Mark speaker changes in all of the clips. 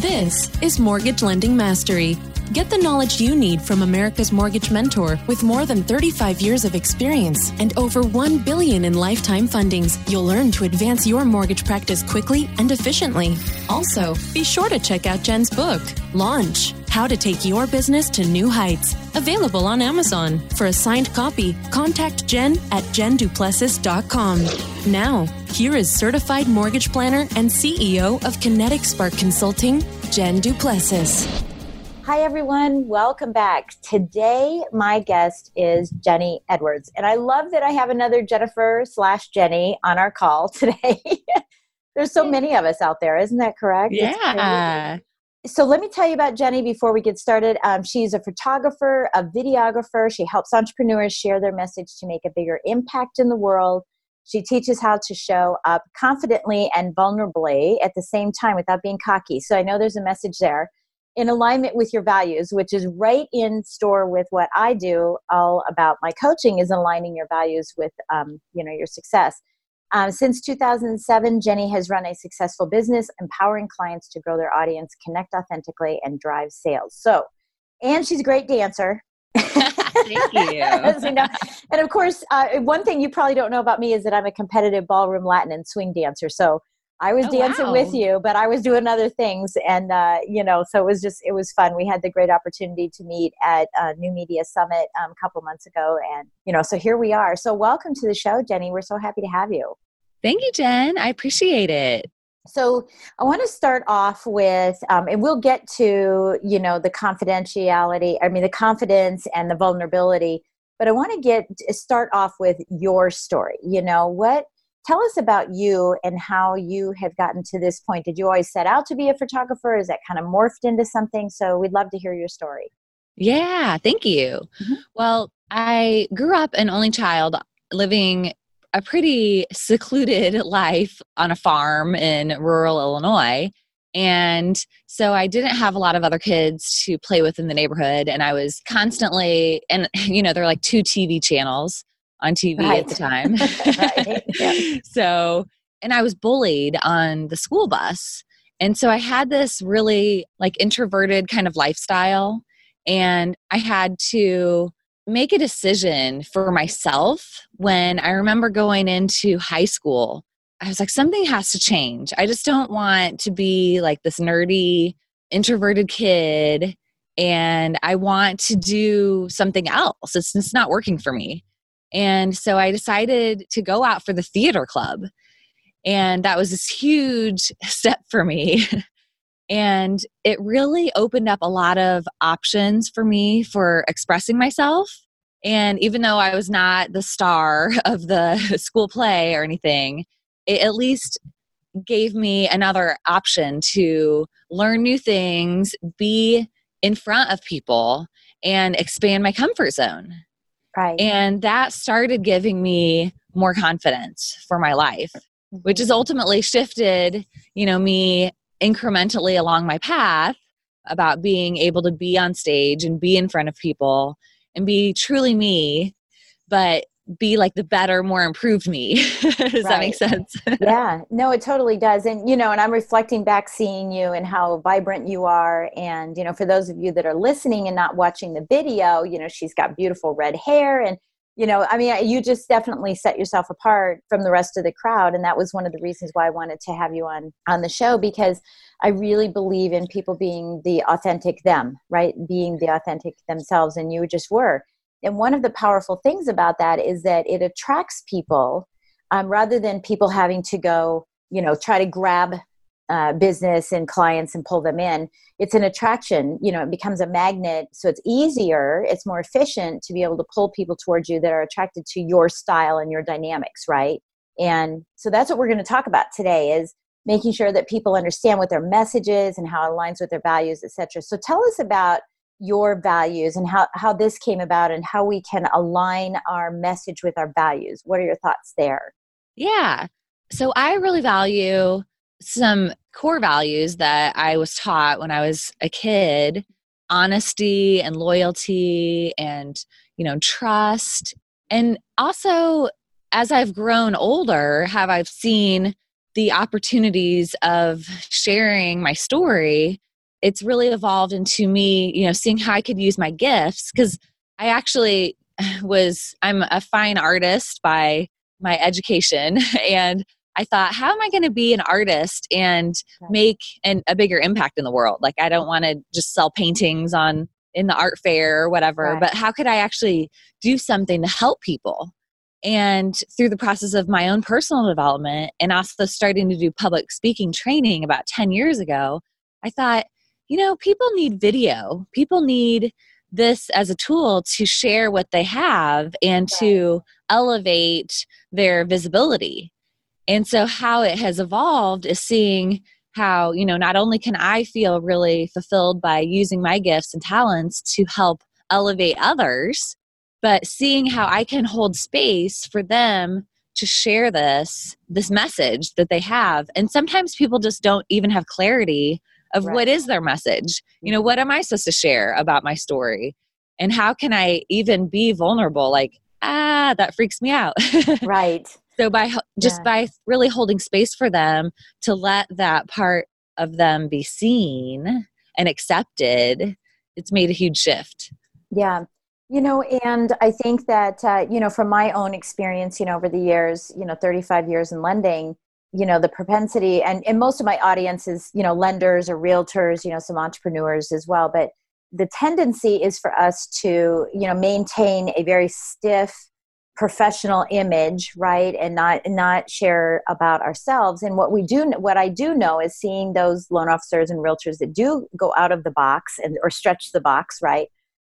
Speaker 1: This is Mortgage Lending Mastery. Get the knowledge you need from America's Mortgage Mentor with more than 35 years of experience and over 1 billion in lifetime fundings. You'll learn to advance your mortgage practice quickly and efficiently. Also, be sure to check out Jen's book, Launch: How to Take Your Business to New Heights, available on Amazon. For a signed copy, contact Jen at jenduplessis.com. Now, here is certified mortgage planner and CEO of Kinetic Spark Consulting, Jen Duplessis.
Speaker 2: Hi, everyone. Welcome back. Today, my guest is Jenny Edwards. And I love that I have another Jennifer slash Jenny on our call today. There's so many of us out there, isn't that correct?
Speaker 3: Yeah.
Speaker 2: So, let me tell you about Jenny before we get started. Um, she's a photographer, a videographer. She helps entrepreneurs share their message to make a bigger impact in the world. She teaches how to show up confidently and vulnerably at the same time without being cocky. So, I know there's a message there in alignment with your values, which is right in store with what I do. All about my coaching is aligning your values with, um, you know, your success. Um, since 2007, Jenny has run a successful business, empowering clients to grow their audience, connect authentically, and drive sales. So, and she's a great dancer.
Speaker 3: Thank you.
Speaker 2: you know, and of course, uh, one thing you probably don't know about me is that I'm a competitive ballroom Latin and swing dancer. So I was
Speaker 3: Oh,
Speaker 2: dancing
Speaker 3: wow.
Speaker 2: with you, but I was doing other things, and uh, you know, so it was just it was fun. We had the great opportunity to meet at uh, New Media Summit um, a couple months ago, and you know, so here we are. So welcome to the show, Jenny. We're so happy to have you.
Speaker 3: Thank you, Jen. I appreciate it.
Speaker 2: So I want to start off with, um, and we'll get to you know the confidentiality. I mean, the confidence and the vulnerability. But I want to get start off with your story. You know what? Tell us about you and how you have gotten to this point. Did you always set out to be a photographer? Is that kind of morphed into something? So we'd love to hear your story.
Speaker 3: Yeah, thank you.
Speaker 2: Mhm.
Speaker 3: Well, I grew up an only child living a pretty secluded life on a farm in rural Illinois. And so I didn't have a lot of other kids to play with in the neighborhood. And I was constantly, and you know, there are like two TV channels on TV
Speaker 2: Right.
Speaker 3: at the time.
Speaker 2: Right, yeah.
Speaker 3: So, and I was bullied on the school bus. And so I had this really like introverted kind of lifestyle. And I had to make a decision for myself when I remember going into high school. I was like, something has to change. I just don't want to be like this nerdy, introverted kid. And I want to do something else. It's, it's not working for me. And so I decided to go out for the theater club. And that was this huge step for me. and it really opened up a lot of options for me for expressing myself. And even though I was not the star of the school play or anything, it at least gave me another option to learn new things, be in front of people, and expand my comfort zone.
Speaker 2: Right.
Speaker 3: And that started giving me more confidence for my life, which mm-hmm. has ultimately shifted, you know, me incrementally along my path about being able to be on stage and be in front of people and be truly me, but be like the better, more improved me. Does that make sense?
Speaker 2: yeah. No it totally does. And you know and i'm reflecting back seeing you and how vibrant you are. And you know for those of you that are listening and not watching the video you know she's got beautiful red hair. And you know i mean you just definitely set yourself apart from the rest of the crowd. And that was one of the reasons why i wanted to have you on on the show because i really believe in people being the authentic them right? Being the authentic themselves. And you just were and one of the powerful things about that is that it attracts people um, rather than people having to go, you know, try to grab uh, business and clients and pull them in. It's an attraction, you know, it becomes a magnet. So it's easier, it's more efficient to be able to pull people towards you that are attracted to your style and your dynamics, right? And so that's what we're going to talk about today is making sure that people understand what their message is and how it aligns with their values, etc. So tell us about your values and how, how this came about and how we can align our message with our values. What are your thoughts there?
Speaker 3: Yeah. So I really value some core values that I was taught when I was a kid honesty and loyalty and, you know, trust. And also, as I've grown older, have I've seen the opportunities of sharing my story it's really evolved into me you know seeing how i could use my gifts because i actually was i'm a fine artist by my education and i thought how am i going to be an artist and make an, a bigger impact in the world? Like i don't want to just sell paintings on in the art fair or whatever right. but how could i actually do something to help people? And through the process of my own personal development and also starting to do public speaking training about 10 years ago, I thought, you know, people need video. People need this as a tool to share what they have and to elevate their visibility. And so, how it has evolved is seeing how, you know, not only can I feel really fulfilled by using my gifts and talents to help elevate others, but seeing how I can hold space for them to share this this message that they have and sometimes people just don't even have clarity of right. what is their message? You know what am i supposed to share about my story? And how can i even be vulnerable? Like ah that freaks me out.
Speaker 2: Right.
Speaker 3: So by just yeah. by really holding space for them to let that part of them be seen and accepted it's made a huge shift.
Speaker 2: Yeah. You know, and I think that, uh, you know, from my own experience, you know, over the years, you know, 35 years in lending, you know, the propensity, and, and most of my audience is, you know, lenders or realtors, you know, some entrepreneurs as well. But the tendency is for us to, you know, maintain a very stiff professional image, right? And not, not share about ourselves. And what we do, what I do know is seeing those loan officers and realtors that do go out of the box and, or stretch the box, right?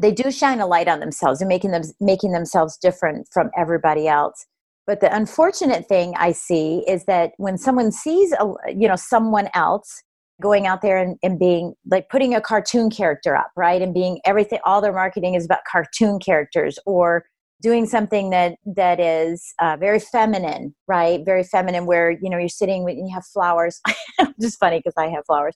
Speaker 2: they do shine a light on themselves and making them making themselves different from everybody else but the unfortunate thing i see is that when someone sees a you know someone else going out there and, and being like putting a cartoon character up right and being everything all their marketing is about cartoon characters or doing something that that is uh, very feminine right very feminine where you know you're sitting and you have flowers just funny because i have flowers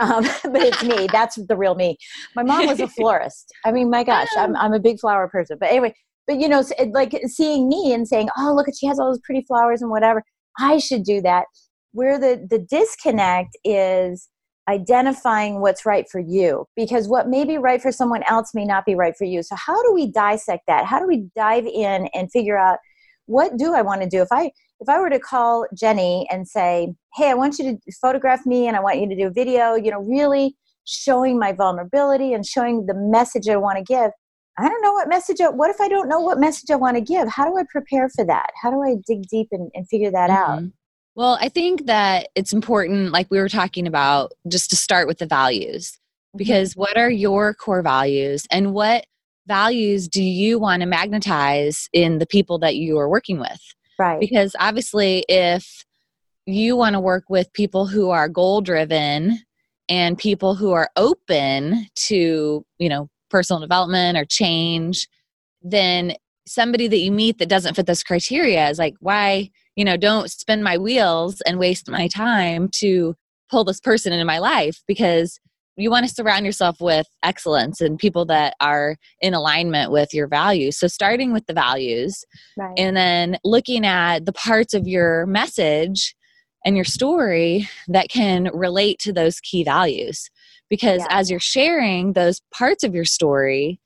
Speaker 2: um, but it's me. That's the real me. My mom was a florist. I mean, my gosh, I'm, I'm a big flower person. But anyway, but you know, like seeing me and saying, oh, look, she has all those pretty flowers and whatever. I should do that. Where the, the disconnect is identifying what's right for you because what may be right for someone else may not be right for you. So, how do we dissect that? How do we dive in and figure out what do I want to do? If I if I were to call Jenny and say, "Hey, I want you to photograph me and I want you to do a video," you know, really showing my vulnerability and showing the message I want to give. I don't know what message. I, what if I don't know what message I want to give? How do I prepare for that? How do I dig deep and, and figure that mm-hmm. out?
Speaker 3: Well, I think that it's important, like we were talking about, just to start with the values. Mm-hmm. Because mm-hmm. what are your core values and what values do you want to magnetize in the people that you are working with?
Speaker 2: Right.
Speaker 3: Because obviously, if you want to work with people who are goal driven and people who are open to, you know, personal development or change, then somebody that you meet that doesn't fit this criteria is like, why, you know, don't spin my wheels and waste my time to pull this person into my life because you want to surround yourself with excellence and people that are in alignment with your values. So, starting with the values right. and then looking at the parts of your message and your story that can relate to those key values. Because yeah. as you're sharing those parts of your story,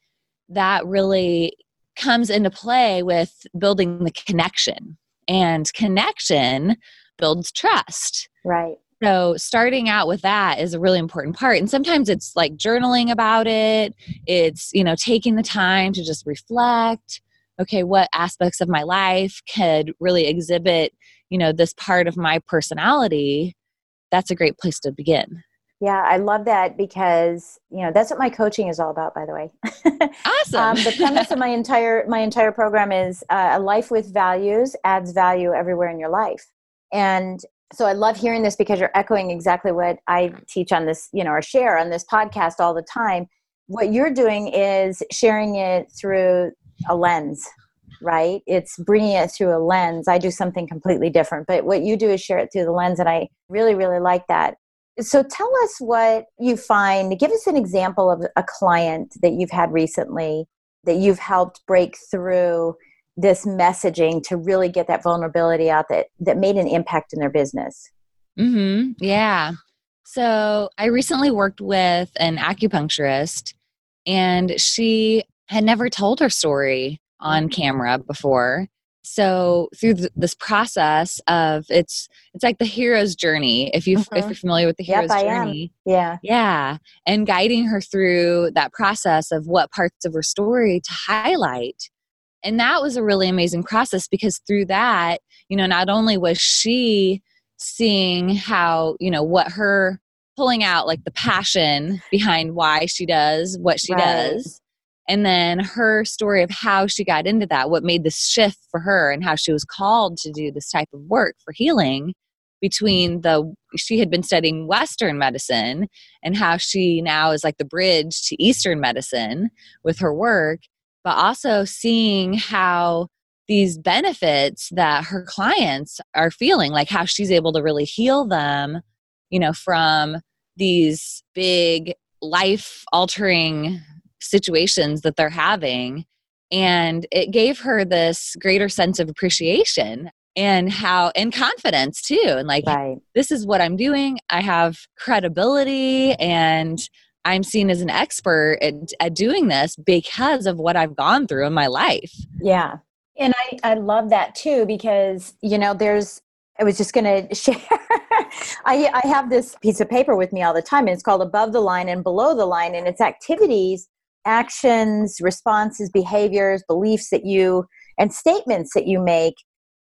Speaker 3: that really comes into play with building the connection. And connection builds trust.
Speaker 2: Right.
Speaker 3: So, starting out with that is a really important part. And sometimes it's like journaling about it, it's, you know, taking the time to just reflect. Okay, what aspects of my life could really exhibit, you know, this part of my personality? That's a great place to begin.
Speaker 2: Yeah, I love that because you know that's what my coaching is all about. By the way,
Speaker 3: awesome. um,
Speaker 2: the premise of my entire my entire program is uh, a life with values adds value everywhere in your life. And so I love hearing this because you're echoing exactly what I teach on this, you know, or share on this podcast all the time. What you're doing is sharing it through a lens, right? It's bringing it through a lens. I do something completely different, but what you do is share it through the lens, and I really, really like that. So tell us what you find. Give us an example of a client that you've had recently that you've helped break through this messaging to really get that vulnerability out that that made an impact in their business.
Speaker 3: Mhm. Yeah. So, I recently worked with an acupuncturist and she had never told her story on camera before so through th- this process of it's it's like the hero's journey if you mm-hmm. if you're familiar with the hero's
Speaker 2: yep,
Speaker 3: journey
Speaker 2: yeah
Speaker 3: yeah and guiding her through that process of what parts of her story to highlight and that was a really amazing process because through that you know not only was she seeing how you know what her pulling out like the passion behind why she does what she right. does and then her story of how she got into that what made this shift for her and how she was called to do this type of work for healing between the she had been studying western medicine and how she now is like the bridge to eastern medicine with her work but also seeing how these benefits that her clients are feeling like how she's able to really heal them you know from these big life altering situations that they're having. And it gave her this greater sense of appreciation and how and confidence too and like right. this is what i'm doing i have credibility and i'm seen as an expert at, at, doing this because of what i've gone through in my life
Speaker 2: yeah and i i love that too because you know there's i was just going to share I, I have this piece of paper with me all the time and it's called above the line and below the line and it's activities actions, responses, behaviors, beliefs that you, and statements that you make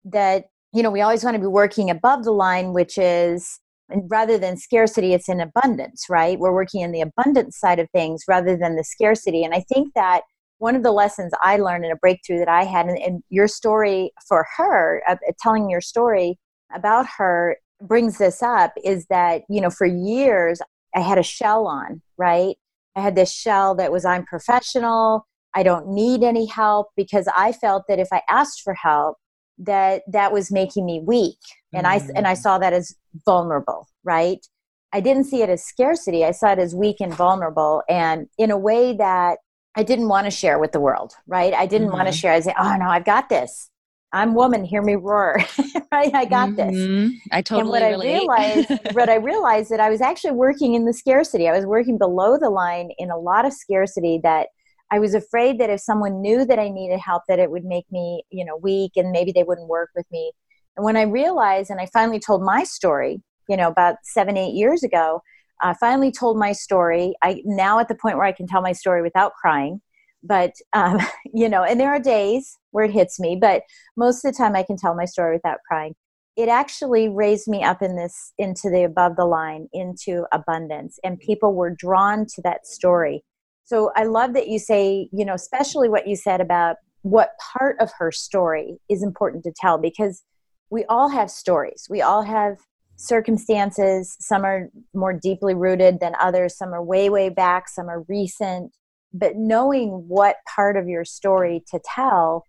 Speaker 2: that, you know, we always want to be working above the line, which is rather than scarcity, it's in abundance, right? We're working in the abundance side of things rather than the scarcity. And I think that one of the lessons I learned in a breakthrough that I had, and, and your story for her, uh, telling your story about her brings this up, is that, you know, for years I had a shell on, right? I had this shell that was I'm professional. I don't need any help because I felt that if I asked for help, that that was making me weak, and mm-hmm. I and I mm. saw that as vulnerable. Right? I didn't see it as scarcity. I saw it as weak and vulnerable, and in a way that I didn't want to share with the world. Right? I didn't mm-hmm. want to share. I say, "Oh no, I've got this. I'm woman. Hear me roar. right? I got mm-hmm.
Speaker 3: this. I totally
Speaker 2: and what
Speaker 3: relate.
Speaker 2: I realized, what I realized that I was actually working in the scarcity. I was working below the line in a lot of scarcity that I was afraid that if someone knew that I needed help, that it would make me, you know, weak and maybe they wouldn't work with me. And when I realized, and I finally told my story, you know, about seven, eight years ago, I finally told my story. I now at the point where I can tell my story without crying but um, you know and there are days where it hits me but most of the time i can tell my story without crying. It actually raised me up in this into the above the line into abundance and people were drawn to that story. So i love that you say you know especially what you said about what part of her story is important to tell because we all have stories. We all have circumstances. Some are more deeply rooted than others. Some are way way back. Some are recent but knowing what part of your story to tell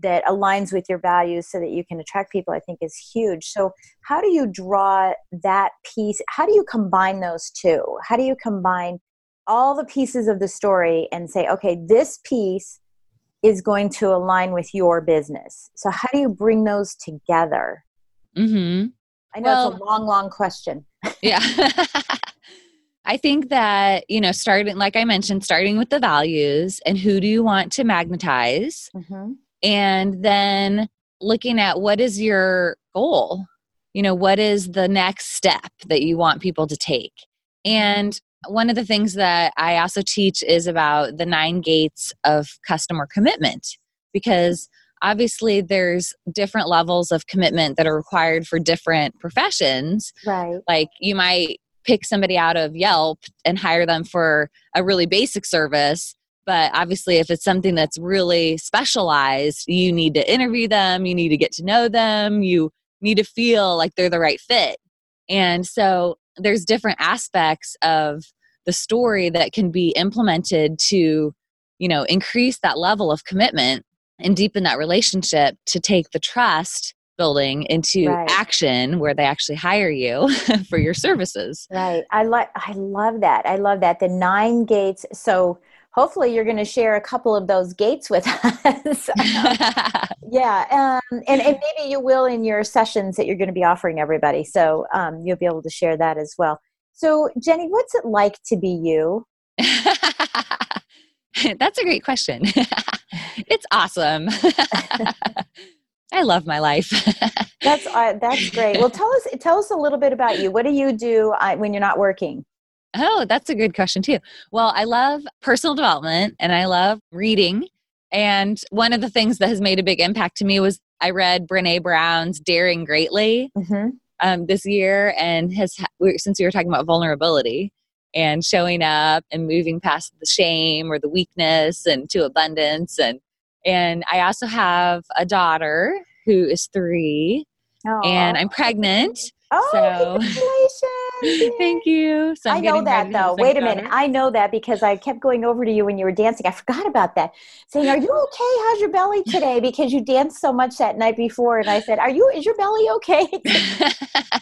Speaker 2: that aligns with your values so that you can attract people i think is huge. So how do you draw that piece? How do you combine those two? How do you combine all the pieces of the story and say okay this piece is going to align with your business? So how do you bring those together?
Speaker 3: Mm-hmm.
Speaker 2: i know well, it's a long long question.
Speaker 3: Yeah I think that, you know, starting, like I mentioned, starting with the values and who do you want to magnetize? Mm-hmm. And then looking at what is your goal? You know, what is the next step that you want people to take? And one of the things that I also teach is about the nine gates of customer commitment because obviously there's different levels of commitment that are required for different professions.
Speaker 2: Right.
Speaker 3: Like you might pick somebody out of Yelp and hire them for a really basic service. But obviously, if it's something that's really specialized, you need to interview them, you need to get to know them, you need to feel like they're the right fit. And so there's different aspects of the story that can be implemented to, you know, increase that level of commitment and deepen that relationship to take the trust building into right. action where they actually hire you for your services.
Speaker 2: Right. I like I love that. I love that. The nine gates. So hopefully you're going to share a couple of those gates with us. yeah. Um, and, and maybe you will in your sessions that you're going to be offering everybody. So um, you'll be able to share that as well. So, Jenny, what's it like to be you?
Speaker 3: That's a great question. it's awesome. I love my life.
Speaker 2: that's uh, that's great. Well, tell us tell us a little bit about you. What do you do uh, when you're not working?
Speaker 3: Oh, that's a good question too. Well, I love personal development and I love reading. And one of the things that has made a big impact to me was I read Brene Brown's Daring Greatly mm-hmm. um, this year, and has since we were talking about vulnerability and showing up and moving past the shame or the weakness and to abundance and and I also have a daughter who is three, and I'm pregnant.
Speaker 2: Oh, so. congratulations!
Speaker 3: Thank you.
Speaker 2: So i know that though. Wait a minute. I know that because I kept going over to you when you were dancing. I forgot about that. Saying, "Are you okay? How's your belly today?" Because you danced so much that night before, and I said, "Are you? Is your belly okay?"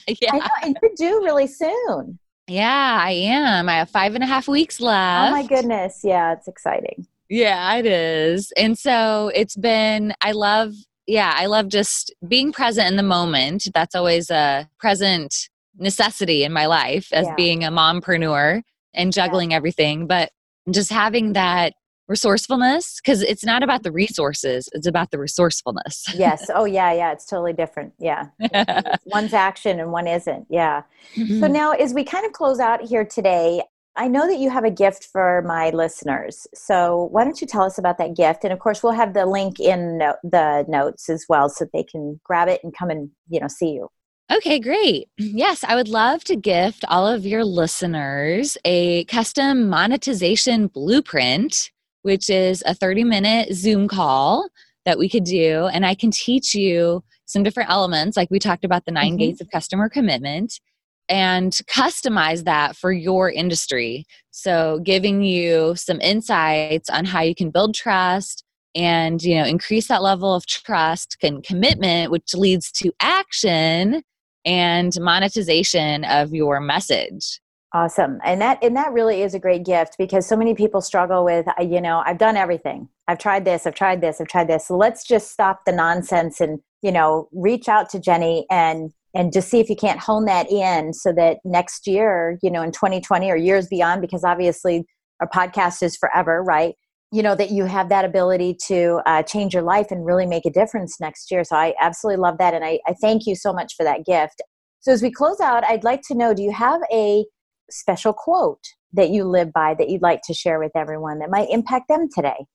Speaker 2: yeah. I know, and you're due really soon.
Speaker 3: Yeah, I am. I have five and a half weeks left.
Speaker 2: Oh my goodness! Yeah, it's exciting.
Speaker 3: Yeah, it is. And so it's been, I love, yeah, I love just being present in the moment. That's always a present necessity in my life as yeah. being a mompreneur and juggling yeah. everything. But just having that resourcefulness because it's not about the resources it's about the resourcefulness
Speaker 2: yes oh yeah yeah it's totally different yeah one's action and one isn't yeah mm-hmm. so now as we kind of close out here today I know that you have a gift for my listeners. So why don't you tell us about that gift? And of course, we'll have the link in no- the notes as well so they can grab it and come and, you know, see you.
Speaker 3: Okay, great. Yes, I would love to gift all of your listeners a custom monetization blueprint, which is a 30 minute Zoom call that we could do. And I can teach you some different elements, like we talked about the 9 mm-hmm. gates of customer commitment and customize that for your industry. So, giving you some insights on how you can build trust and you know increase that level of trust and commitment which leads to action and monetization of your message.
Speaker 2: Awesome. And that and that really is a great gift because so many people struggle with uh, you know i've done everything. I've tried this i've tried this i've tried this. So let's just stop the nonsense and you know reach out to jenny and and just see if you can't hone that in so that next year, you know, in 2020 or years beyond, because obviously our podcast is forever, right? You know, that you have that ability to uh, change your life and really make a difference next year. So I absolutely love that. And I, I thank you so much for that gift. So as we close out, I'd like to know do you have a special quote that you live by that you'd like to share with everyone that might impact them today?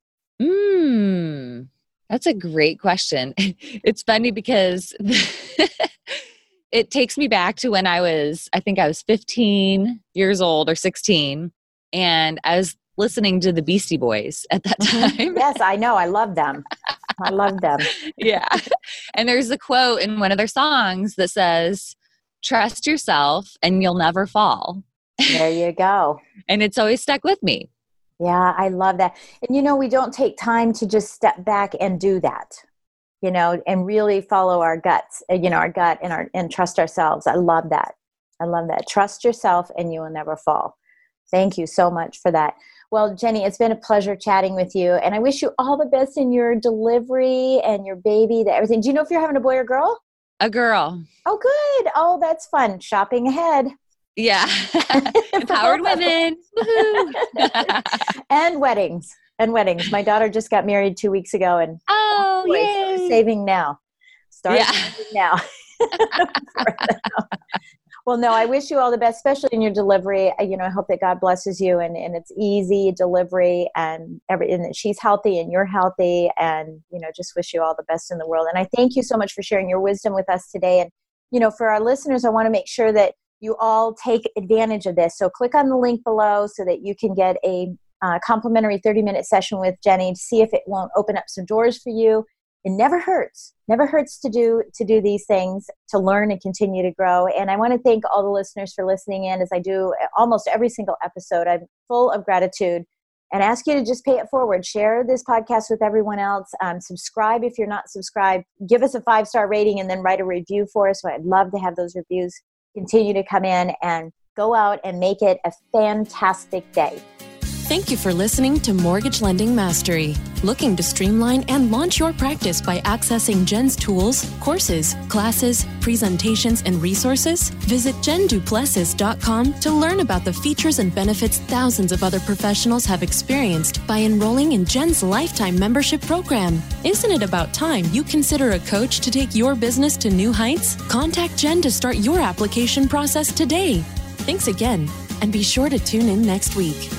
Speaker 3: Mm, that's a great question. It's funny because it takes me back to when I was, I think I was 15 years old or 16, and I was listening to the Beastie Boys at that mm-hmm. time.
Speaker 2: yes, I know. I love them. I love them.
Speaker 3: yeah. And there's a quote in one of their songs that says, Trust yourself and you'll never fall.
Speaker 2: There you go.
Speaker 3: and it's always stuck with me.
Speaker 2: Yeah, I love that. And you know, we don't take time to just step back and do that you know, and really follow our guts, uh, you know, our gut and our and trust ourselves. I love that. I love that. Trust yourself and you will never fall. Thank you so much for that. Well, Jenny, it's been a pleasure chatting with you, and I wish you all the best in your delivery and your baby, the everything. Do you know if you're having a boy or girl?
Speaker 3: A girl.
Speaker 2: Oh, good. Oh, that's fun. Shopping ahead.
Speaker 3: Yeah. Empowered women.
Speaker 2: and weddings and weddings. My daughter just got married two weeks ago, and
Speaker 3: oh, oh yay.
Speaker 2: saving now. Start yeah. saving now. well, no, I wish you all the best, especially in your delivery. You know, I hope that God blesses you and, and it's easy delivery and every and that she's healthy and you're healthy and you know, just wish you all the best in the world. And I thank you so much for sharing your wisdom with us today. And you know, for our listeners, I want to make sure that you all take advantage of this. So click on the link below so that you can get a uh, complimentary 30 minute session with Jenny to see if it won't open up some doors for you. It never hurts never hurts to do to do these things to learn and continue to grow. And i want to thank all the listeners for listening in as i do almost every single episode. I'm full of gratitude. And ask you to just pay it forward. Share this podcast with everyone else. Um, subscribe if you're not subscribed. Give us a five star rating and then write a review for us. So i'd love to have those reviews continue to come in and go out and make it a fantastic day
Speaker 1: Thank you for listening to Mortgage Lending Mastery. Looking to streamline and launch your practice by accessing Jen's tools, courses, classes, presentations, and resources? Visit jenduplessis.com to learn about the features and benefits thousands of other professionals have experienced by enrolling in Jen's lifetime membership program. Isn't it about time you consider a coach to take your business to new heights? Contact Jen to start your application process today. Thanks again, and be sure to tune in next week.